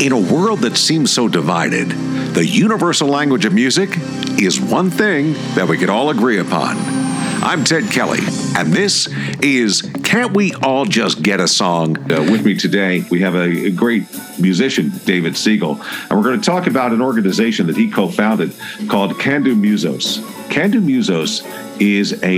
In a world that seems so divided, the universal language of music is one thing that we can all agree upon. I'm Ted Kelly, and this is Can't We All Just Get a Song? Uh, with me today, we have a, a great musician, David Siegel, and we're going to talk about an organization that he co founded called Can Do Musos. Can Do Musos is a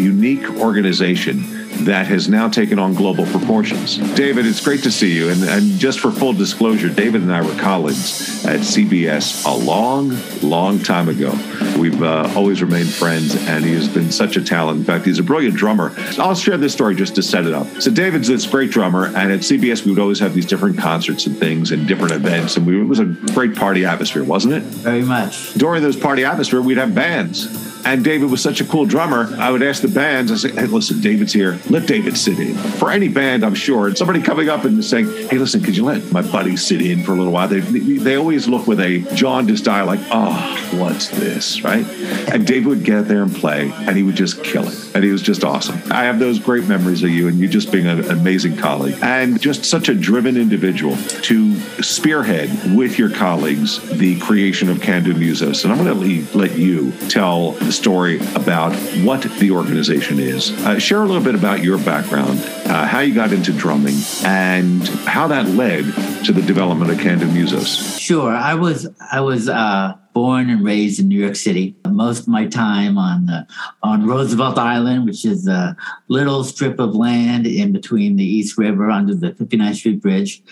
unique organization that has now taken on global proportions. David, it's great to see you. And, and just for full disclosure, David and I were colleagues at CBS a long, long time ago. We've uh, always remained friends, and he has been such a talent. In fact, he's a brilliant drummer. I'll share this story just to set it up. So, David's this great drummer, and at CBS, we would always have these different concerts and things and different events, and we, it was a great party atmosphere, wasn't it? Very much. During those party atmosphere, we'd have bands. And David was such a cool drummer. I would ask the bands, I say, hey, listen, David's here. Let David sit in. For any band, I'm sure. And somebody coming up and saying, hey, listen, could you let my buddy sit in for a little while? They, they always look with a jaundiced eye like, oh, what's this, right? And David would get there and play, and he would just kill it. And he was just awesome. I have those great memories of you and you just being an amazing colleague and just such a driven individual to spearhead with your colleagues the creation of Can Do Musos. And I'm going to let you tell the story about what the organization is. Uh, share a little bit about your background, uh, how you got into drumming, and how that led to the development of Can Do Musos. Sure, I was I was uh, born and raised in New York City. Most of my time on the, on Roosevelt Island, which is a little strip of land in between the East River under the 59th Street Bridge,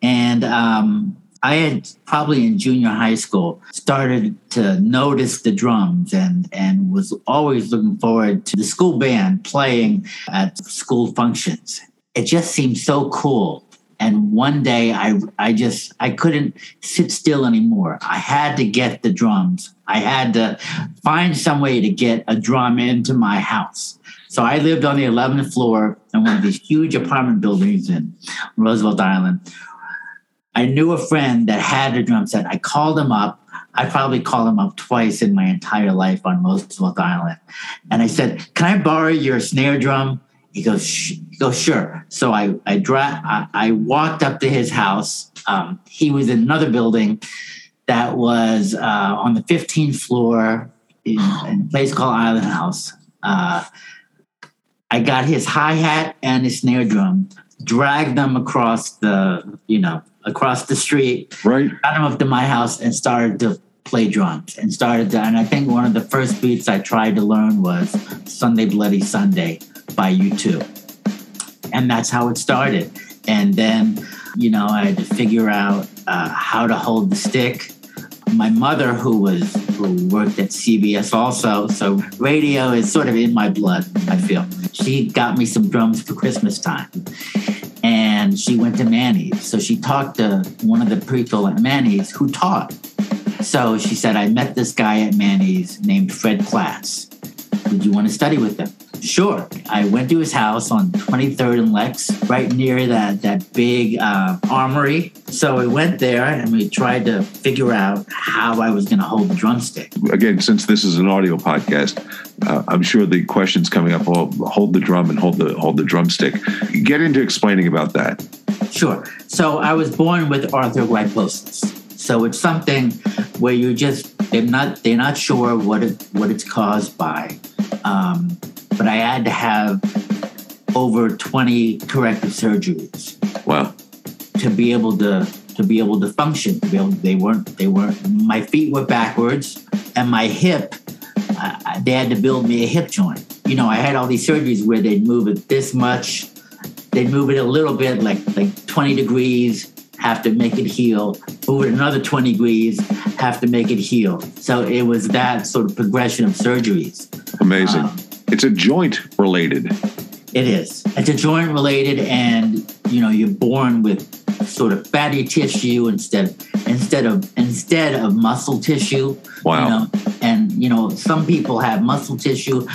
and um, I had probably in junior high school started to notice the drums and and was always looking forward to the school band playing at school functions. It just seemed so cool. And one day I I just I couldn't sit still anymore. I had to get the drums. I had to find some way to get a drum into my house. So I lived on the 11th floor in one of these huge apartment buildings in Roosevelt Island I knew a friend that had a drum set. I called him up. I probably called him up twice in my entire life on Roosevelt Island. And I said, Can I borrow your snare drum? He goes, he goes, sure. So I I, dra- I, I walked up to his house. Um, he was in another building that was uh, on the 15th floor in, in, a place called Island House. Uh, I got his hi hat and his snare drum, dragged them across the you know across the street, right? Got them up to my house and started to play drums and started to. And I think one of the first beats I tried to learn was "Sunday Bloody Sunday" by U2, and that's how it started. And then, you know, I had to figure out uh, how to hold the stick. My mother, who was who worked at CBS also, so radio is sort of in my blood. I feel she got me some drums for Christmas time and she went to Manny's. So she talked to one of the people at Manny's who taught. So she said, I met this guy at Manny's named Fred Platts. Would you want to study with him? Sure. I went to his house on 23rd and Lex, right near that, that big uh, armory. So we went there and we tried to figure out how I was going to hold the drumstick. Again, since this is an audio podcast, uh, I'm sure the questions coming up will hold the drum and hold the hold the drumstick. Get into explaining about that. Sure. So I was born with arthrogryposis. So it's something where you just they're not they're not sure what it what it's caused by. Um, but I had to have over 20 corrective surgeries. Wow. To be able to to be able to function, to be able they weren't they weren't my feet were backwards and my hip uh, they had to build me a hip joint. You know, I had all these surgeries where they'd move it this much, they'd move it a little bit, like like 20 degrees, have to make it heal. Move it another 20 degrees, have to make it heal. So it was that sort of progression of surgeries. Amazing. Um, it's a joint related. It is. It's a joint related, and you know you're born with sort of fatty tissue instead instead of instead of muscle tissue. Wow. You know? And you know some people have muscle tissue.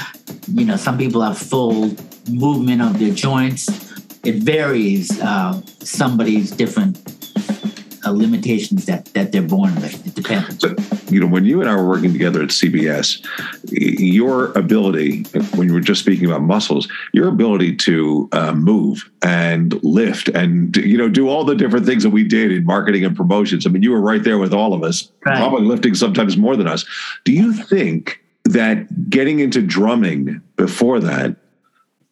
You know some people have full movement of their joints. It varies. Uh, somebody's different uh, limitations that that they're born with. It depends. So, you know, when you and I were working together at CBS, your ability, when you were just speaking about muscles, your ability to uh, move and lift and you know do all the different things that we did in marketing and promotions. I mean, you were right there with all of us, right. probably lifting sometimes more than us. Do you think that getting into drumming before that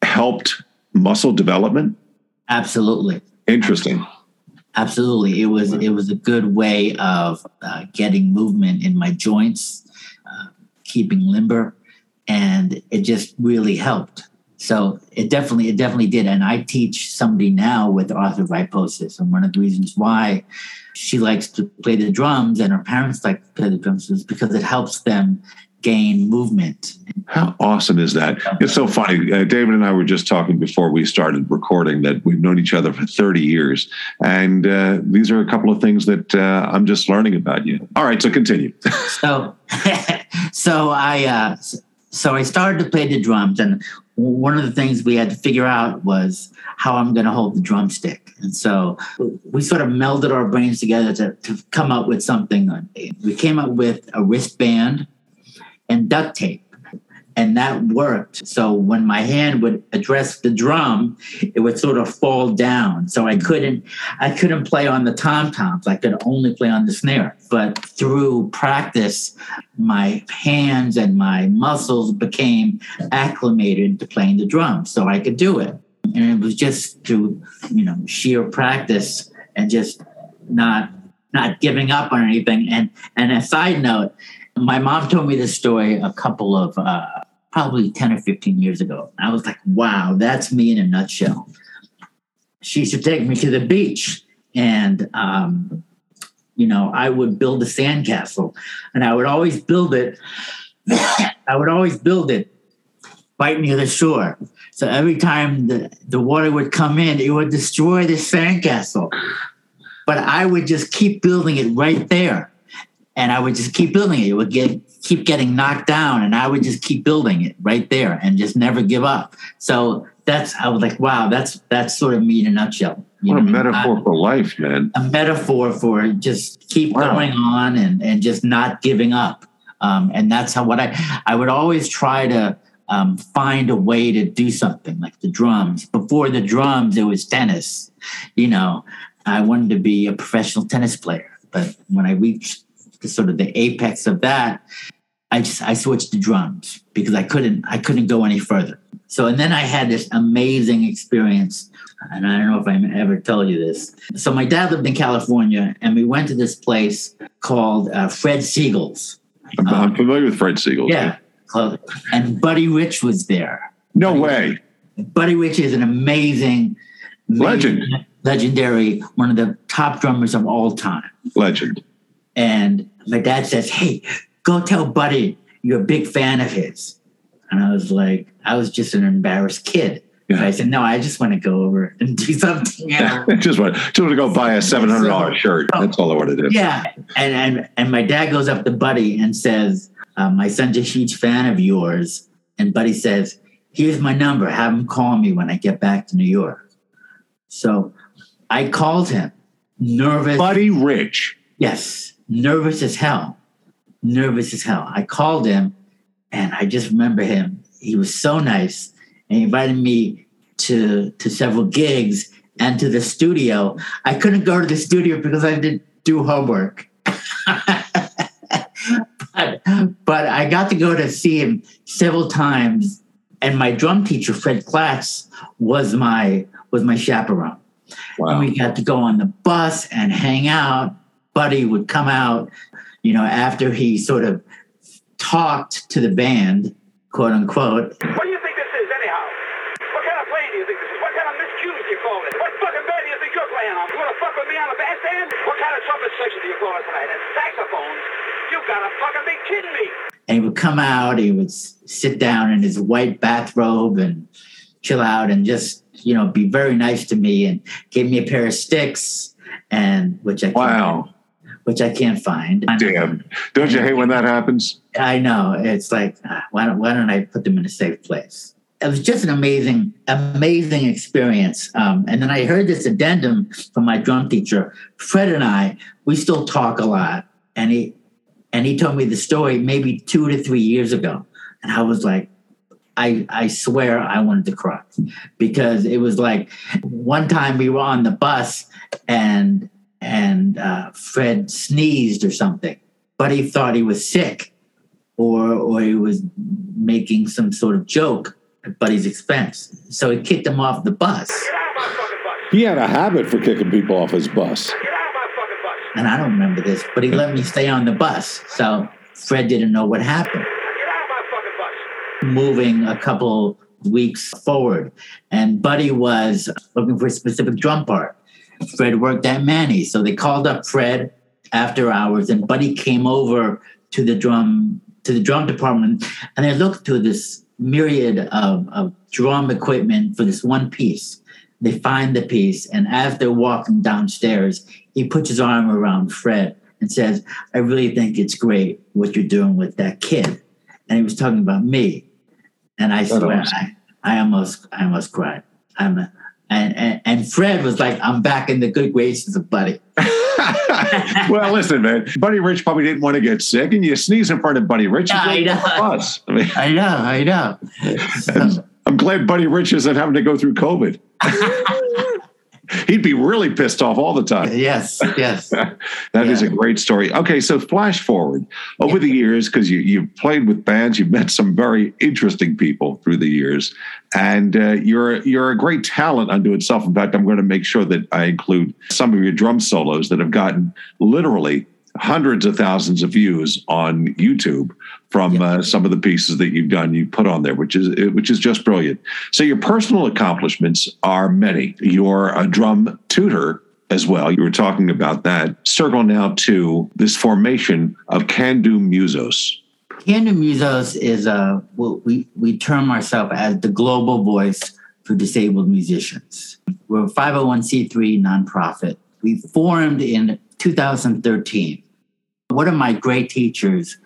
helped muscle development? Absolutely. Interesting. Absolutely, it was it was a good way of uh, getting movement in my joints, uh, keeping limber, and it just really helped. So it definitely it definitely did. And I teach somebody now with arthrogryposis, and one of the reasons why she likes to play the drums and her parents like to play the drums because it helps them gain movement. How awesome is that? It's so funny. Uh, David and I were just talking before we started recording that we've known each other for 30 years. And uh, these are a couple of things that uh, I'm just learning about you. All right, so continue. so, so I, uh, so I started to play the drums. And one of the things we had to figure out was how I'm going to hold the drumstick. And so we sort of melded our brains together to, to come up with something. We came up with a wristband and duct tape. And that worked. So when my hand would address the drum, it would sort of fall down. So I couldn't, I couldn't play on the tom toms. I could only play on the snare. But through practice, my hands and my muscles became acclimated to playing the drums, so I could do it. And it was just through, you know, sheer practice and just not not giving up on anything. And and a side note, my mom told me this story a couple of uh, probably 10 or 15 years ago. I was like, wow, that's me in a nutshell. She to take me to the beach and, um, you know, I would build a sandcastle and I would always build it. I would always build it right near the shore. So every time the, the water would come in, it would destroy the sandcastle. But I would just keep building it right there and I would just keep building it. It would get keep getting knocked down, and I would just keep building it right there and just never give up. So that's I was like, wow, that's that's sort of me in a nutshell. You what a metaphor I, for life, man. A metaphor for just keep wow. going on and and just not giving up. Um, and that's how what I I would always try to um, find a way to do something like the drums. Before the drums, it was tennis. You know, I wanted to be a professional tennis player, but when I reached sort of the apex of that, I just I switched to drums because I couldn't I couldn't go any further. So and then I had this amazing experience, and I don't know if I ever told you this. So my dad lived in California, and we went to this place called uh, Fred Segal's. I'm, um, I'm, familiar with Fred Segal's. Yeah, and Buddy Rich was there. No Buddy way. Rich, Buddy Rich is an amazing, legend, legendary, one of the top drummers of all time. Legend. And my dad says, Hey, go tell Buddy you're a big fan of his. And I was like, I was just an embarrassed kid. Yeah. I said, No, I just want to go over and do something. just want just want to go buy a seven hundred dollar so, shirt. That's all I wanted to do. Yeah. And and and my dad goes up to Buddy and says, uh, My son's a huge fan of yours. And Buddy says, Here's my number. Have him call me when I get back to New York. So I called him, nervous. Buddy Rich. Yes nervous as hell, nervous as hell. I called him and I just remember him. He was so nice and he invited me to to several gigs and to the studio. I couldn't go to the studio because I didn't do homework. but, but I got to go to see him several times. And my drum teacher, Fred Klatz, was my was my chaperone. Wow. And we got to go on the bus and hang out Buddy would come out, you know, after he sort of talked to the band, quote unquote. What do you think this is, anyhow? What kind of plane do you think this is? What kind of miscues do you call it? What fucking band do you think you're playing on? You want to fuck with me on the bandstand? What kind of trumpet section do you call it tonight? And saxophones? You gotta fucking be kidding me! And he would come out, he would sit down in his white bathrobe and chill out and just, you know, be very nice to me and gave me a pair of sticks and which I wow which I can't find. Damn! Don't you hate when that happens? I know. It's like, uh, why don't why don't I put them in a safe place? it was just an amazing, amazing experience. Um, and then I heard this addendum from my drum teacher, Fred and I. We still talk a lot, and he and he told me the story maybe two to three years ago, and I was like, I I swear I wanted to cry because it was like one time we were on the bus and and uh, Fred sneezed or something, but he thought he was sick or or he was making some sort of joke at Buddy's expense. So he kicked him off the bus. Get out of my fucking bus. He had a habit for kicking people off his bus. Get out of my fucking bus. And I don't remember this, but he let me stay on the bus. So Fred didn't know what happened. Get out of my fucking bus. moving a couple weeks forward. And Buddy was looking for a specific drum part. Fred worked at Manny. So they called up Fred after hours and Buddy came over to the drum to the drum department and they looked through this myriad of, of drum equipment for this one piece. They find the piece and as they're walking downstairs, he puts his arm around Fred and says, I really think it's great what you're doing with that kid. And he was talking about me and I swear awesome. I, I almost I almost cried. I'm a, and, and and Fred was like, I'm back in the good graces of Buddy. well, listen, man. Buddy Rich probably didn't want to get sick, and you sneeze in front of Buddy Rich. Yeah, I know. the. I mean, I know, I know. So, I'm glad Buddy Rich isn't having to go through COVID. He'd be really pissed off all the time. yes, yes. That is a great story. Okay, so flash forward over the years, because you you've played with bands, you've met some very interesting people through the years, and uh, you're you're a great talent unto itself. In fact, I'm going to make sure that I include some of your drum solos that have gotten literally hundreds of thousands of views on YouTube from uh, some of the pieces that you've done, you put on there, which is which is just brilliant. So your personal accomplishments are many. You're a drum tutor as well. You were talking about that. Circle now to this formation of Can Do Musos. Can Do Musos is a well, we we term ourselves as the global voice for disabled musicians. We're a 501c3 nonprofit. We formed in 2013. One of my great teachers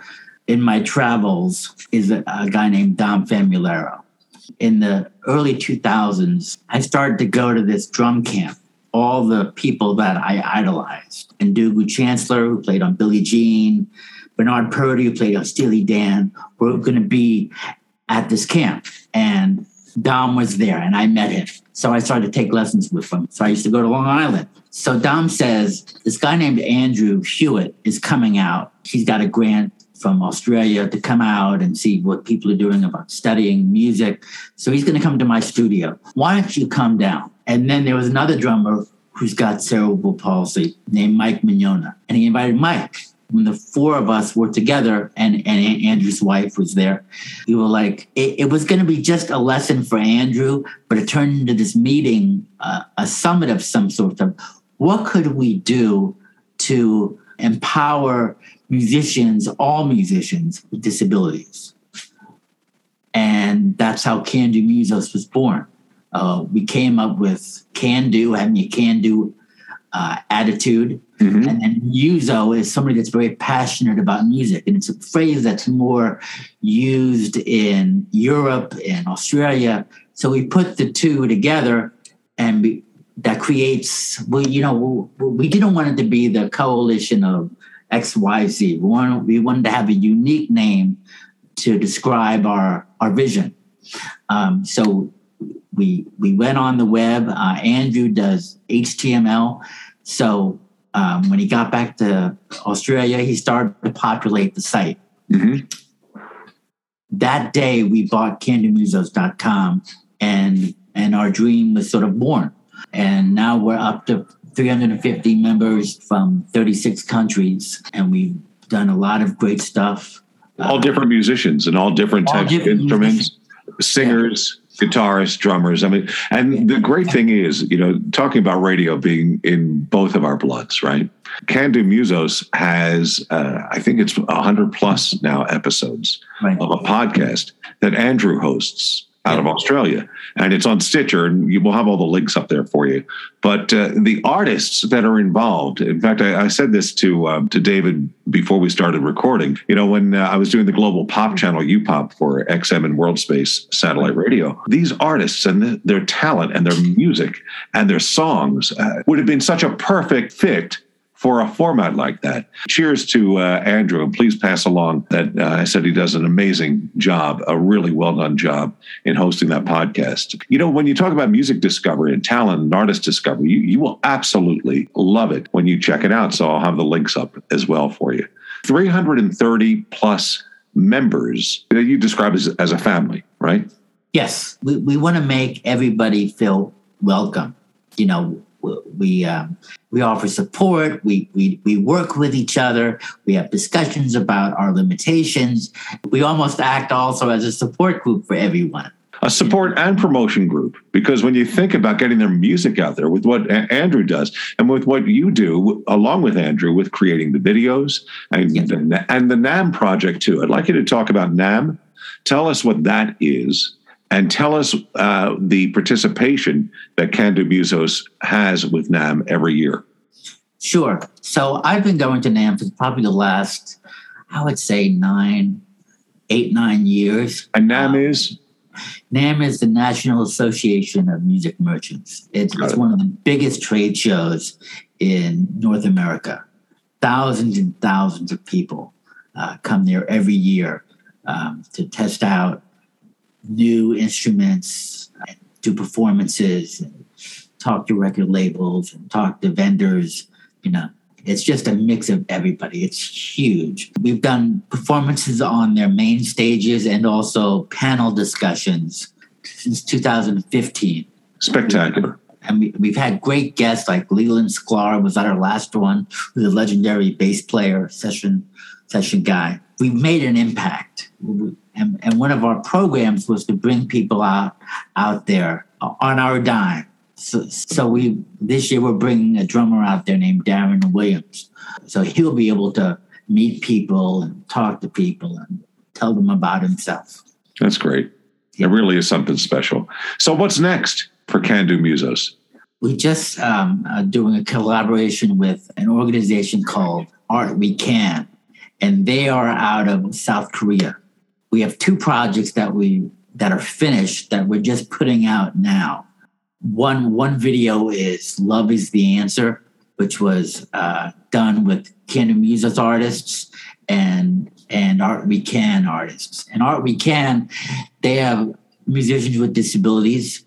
in my travels is a, a guy named Dom Famularo. In the early 2000s, I started to go to this drum camp. All the people that I idolized, and Ndugu Chancellor, who played on Billie Jean, Bernard Purdie, who played on Steely Dan, were going to be at this camp. And Dom was there, and I met him. So I started to take lessons with him. So I used to go to Long Island. So Dom says, This guy named Andrew Hewitt is coming out. He's got a grant from Australia to come out and see what people are doing about studying music. So he's going to come to my studio. Why don't you come down? And then there was another drummer who's got cerebral palsy named Mike Mignona. And he invited Mike. When the four of us were together and, and Andrew's wife was there, we were like, it, it was going to be just a lesson for Andrew, but it turned into this meeting, uh, a summit of some sort of what could we do to empower musicians, all musicians with disabilities. And that's how Can Do Musos was born. Uh, we came up with can do, having a can do uh, attitude. Mhm. And then muso is somebody that's very passionate about music. And it's a phrase that's more used in Europe and Australia. So we put the two together and we, that creates, well, you know, we, we didn't want it to be the coalition of XYZ. We wanted, we wanted to have a unique name to describe our, our vision. Um, so we we went on the web. Uh, Andrew does HTML. So um, when he got back to Australia, he started to populate the site. Mhm. That day, we bought candomusos.com and and our dream was sort of born. And now we're up to 350 members from 36 countries, and we've done a lot of great stuff. All different musicians and all different All types different of instruments, singers, guitarists, drummers. I mean, and the great thing is, you know, talking about radio being in both of our bloods, right? Can Do Musos has, uh, I think it's 100 plus now episodes Right. of a podcast that Andrew hosts. Out of Australia, and it's on Stitcher, and you will have all the links up there for you. But uh, the artists that are involved, in fact, I, I said this to um, to David before we started recording. You know, when uh, I was doing the global pop channel UPOP for XM and World Space satellite radio, these artists and the, their talent and their music and their songs uh, would have been such a perfect fit for a format like that. Cheers to uh, Andrew, and please pass along that uh, I said he does an amazing job, a really well done job in hosting that podcast. You know, when you talk about music discovery and talent and artist discovery, you, you will absolutely love it when you check it out. So I'll have the links up as well for you. 330 plus members that you describe as, as a family, right? Yes, we, we want to make everybody feel welcome. You know, we um, we offer support. We, we we work with each other. We have discussions about our limitations. We almost act also as a support group for everyone. A support and promotion group, because when you think about getting their music out there with what Andrew does and with what you do, along with Andrew, with creating the videos and, yes. the, and the NAMM project too. I'd like you to talk about NAMM. Tell us what that is and tell us uh, the participation that Can Do Musos has with NAMM every year. Sure. So I've been going to NAMM for probably the last, I would say, nine, eight, nine years. And NAMM um, is? NAMM is the National Association of Music Merchants. It's, it's one of the biggest trade shows in North America. Thousands and thousands of people uh, come there every year um, to test out new instruments, do performances, talk to record labels, and talk to vendors. You know, it's just a mix of everybody. It's huge. We've done performances on their main stages and also panel discussions since 2015. Spectacular. And we, have had great guests like Leland Sklar was at our last one, who's a legendary bass player, session session guy. We've made an impact and, and one of our programs was to bring people out out there on our dime. So, so we this year we're bringing a drummer out there named Darren Williams. So he'll be able to meet people and talk to people and tell them about himself. That's great. Yeah. It really is something special. So what's next for Can Do Musos? We just um, are doing a collaboration with an organization called Art We Can, and they are out of South Korea we have two projects that we that are finished that we're just putting out now. One one video is "Love Is the Answer," which was uh, done with Can Do Musos artists and and Art We Can artists. And Art We Can, they have musicians with disabilities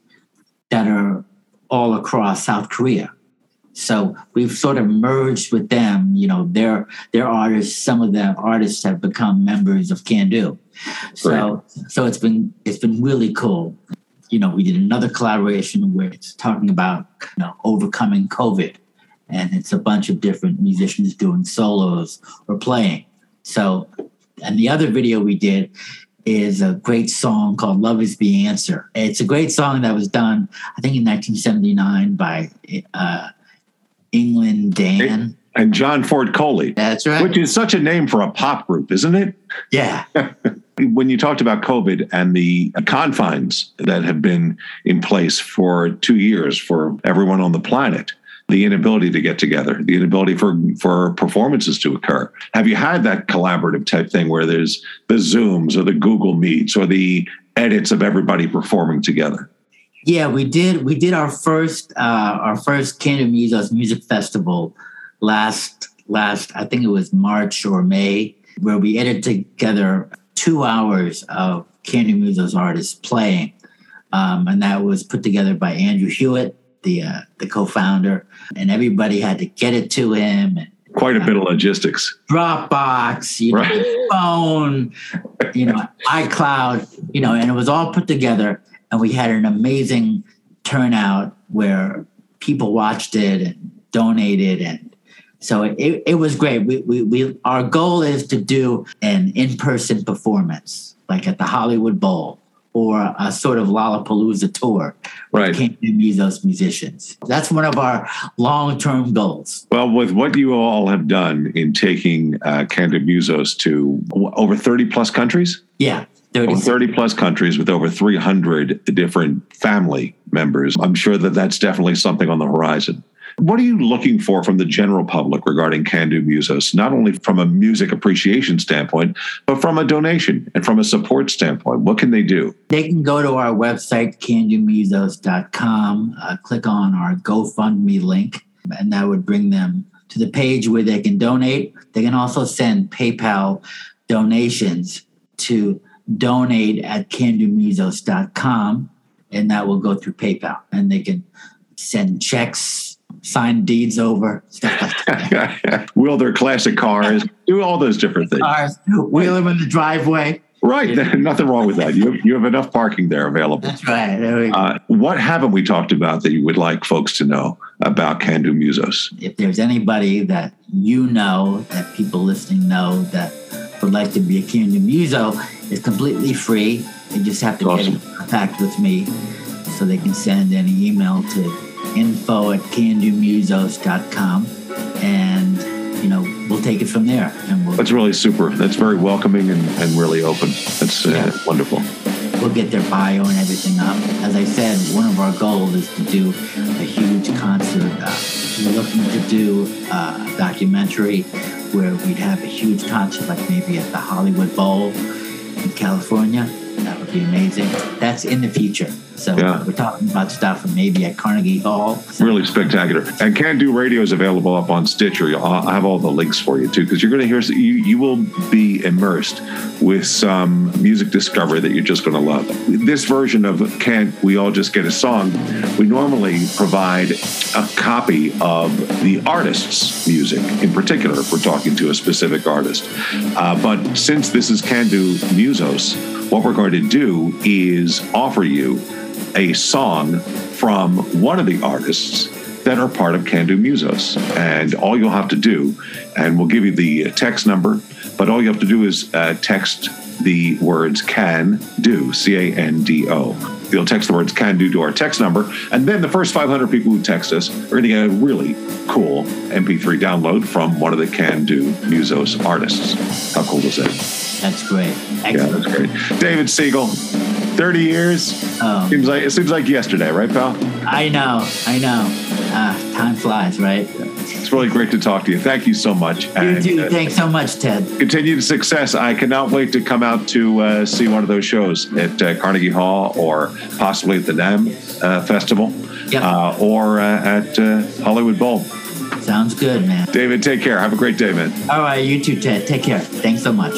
that are all across South Korea. So we've sort of merged with them. You know, their their artists. Some of the artists have become members of Can Do. So right. so it's been it's been really cool. You know, we did another collaboration where it's talking about you know overcoming COVID, and it's a bunch of different musicians doing solos or playing. So, and the other video we did is a great song called Love is the Answer. It's a great song that was done, I think, in 1979 by uh, England Dan. And John Ford Coley. That's right. Which is such a name for a pop group, isn't it? Yeah. when you talked about COVID and the confines that have been in place for two years for everyone on the planet, the inability to get together, the inability for for performances to occur. Have you had that collaborative type thing where there's the Zooms or the Google Meets or the edits of everybody performing together? Yeah, we did. We did our first uh, our first Can Musos Music Festival last last I think it was March or May, where we edited together two hours of Can Do Musos artists playing, um, and that was put together by Andrew Hewitt, the uh, the co-founder, and everybody had to get it to him. And, Quite a bit of logistics. Dropbox, you know, right. phone, you know, iCloud, you know, and it was all put together, and we had an amazing turnout where people watched it and donated and so it, it was great. We, we, we, our goal is to do an in person performance, like at the Hollywood Bowl or a sort of Lollapalooza tour. Right. Can't do Musos musicians. That's one of our long-term goals. Well, with what you all have done in taking uh, Can Do Musos to over 30 plus countries? Yeah. 30, 30 plus countries with over 300 different family members. I'm sure that that's definitely something on the horizon. What are you looking for from the general public regarding Can Do Musos, not only from a music appreciation standpoint, but from a donation and from a support standpoint? What can they do? They can go to our website, candomusos.com, uh, click on our GoFundMe link, and that would bring them to the page where they can donate. They can also send PayPal donations to donate at candomusos.com, and that will go through PayPal. And they can send checks sign deeds over, stuff like that. Wheel their classic cars, do all those different things. Cars, wheel them in the driveway. Right, nothing wrong with that. You have, you have enough parking there available. That's right. Uh, what haven't we talked about that you would like folks to know about Can Do Musos? If there's anybody that you know, that people listening know, that would like to be a Can Do Muso, it's completely free. They just have to awesome. get in contact with me so they can send any email to info at candomusos.com and you know we'll take it from there and we'll, that's really super. That's very welcoming and, and really open. That's uh, yeah. wonderful. We'll get their bio and everything up. As i said one of our goals is to do a huge concert. Uh, we're looking to do uh, a documentary where we'd have a huge concert like maybe at the hollywood bowl in california. That would be amazing. That's in the future so yeah. we're talking about stuff maybe at Carnegie Hall. So. Really spectacular. And Can Do Radio is available up on Stitcher. I'll have all the links for you too, because you're going to hear you you will be immersed with some music discovery that you're just going to love. This version of Can't We All Just Get a Song, we normally provide a copy of the artist's music in particular if we're talking to a specific artist. Uh, but since this is Can Do Musos, what we're going to do is offer you a song from one of the artists that are part of Can Do Musos. And all you'll have to do, and we'll give you the text number, but all you have to do is uh, text the words can do, C A N D O. You'll text the words can do to our text number, and then the first 500 people who text us are going to get a really cool MP3 download from one of the Can Do Musos artists. How cool is that? That's great. Excellent. Yeah, that's great. David Siegel, 30 years. Oh. Seems like it seems like yesterday, right, pal? I know, I know. Uh, time flies, right? It's really great to talk to you. Thank you so much. You and, too. Uh, Thanks so much, Ted. Continued success. I cannot wait to come out to uh, see one of those shows at uh, Carnegie Hall or possibly at the NAMM uh, Festival yep. Uh, or at Hollywood Bowl. Sounds good, man. David, take care. Have a great day, man. All right, you too, Ted. Take care. Thanks so much.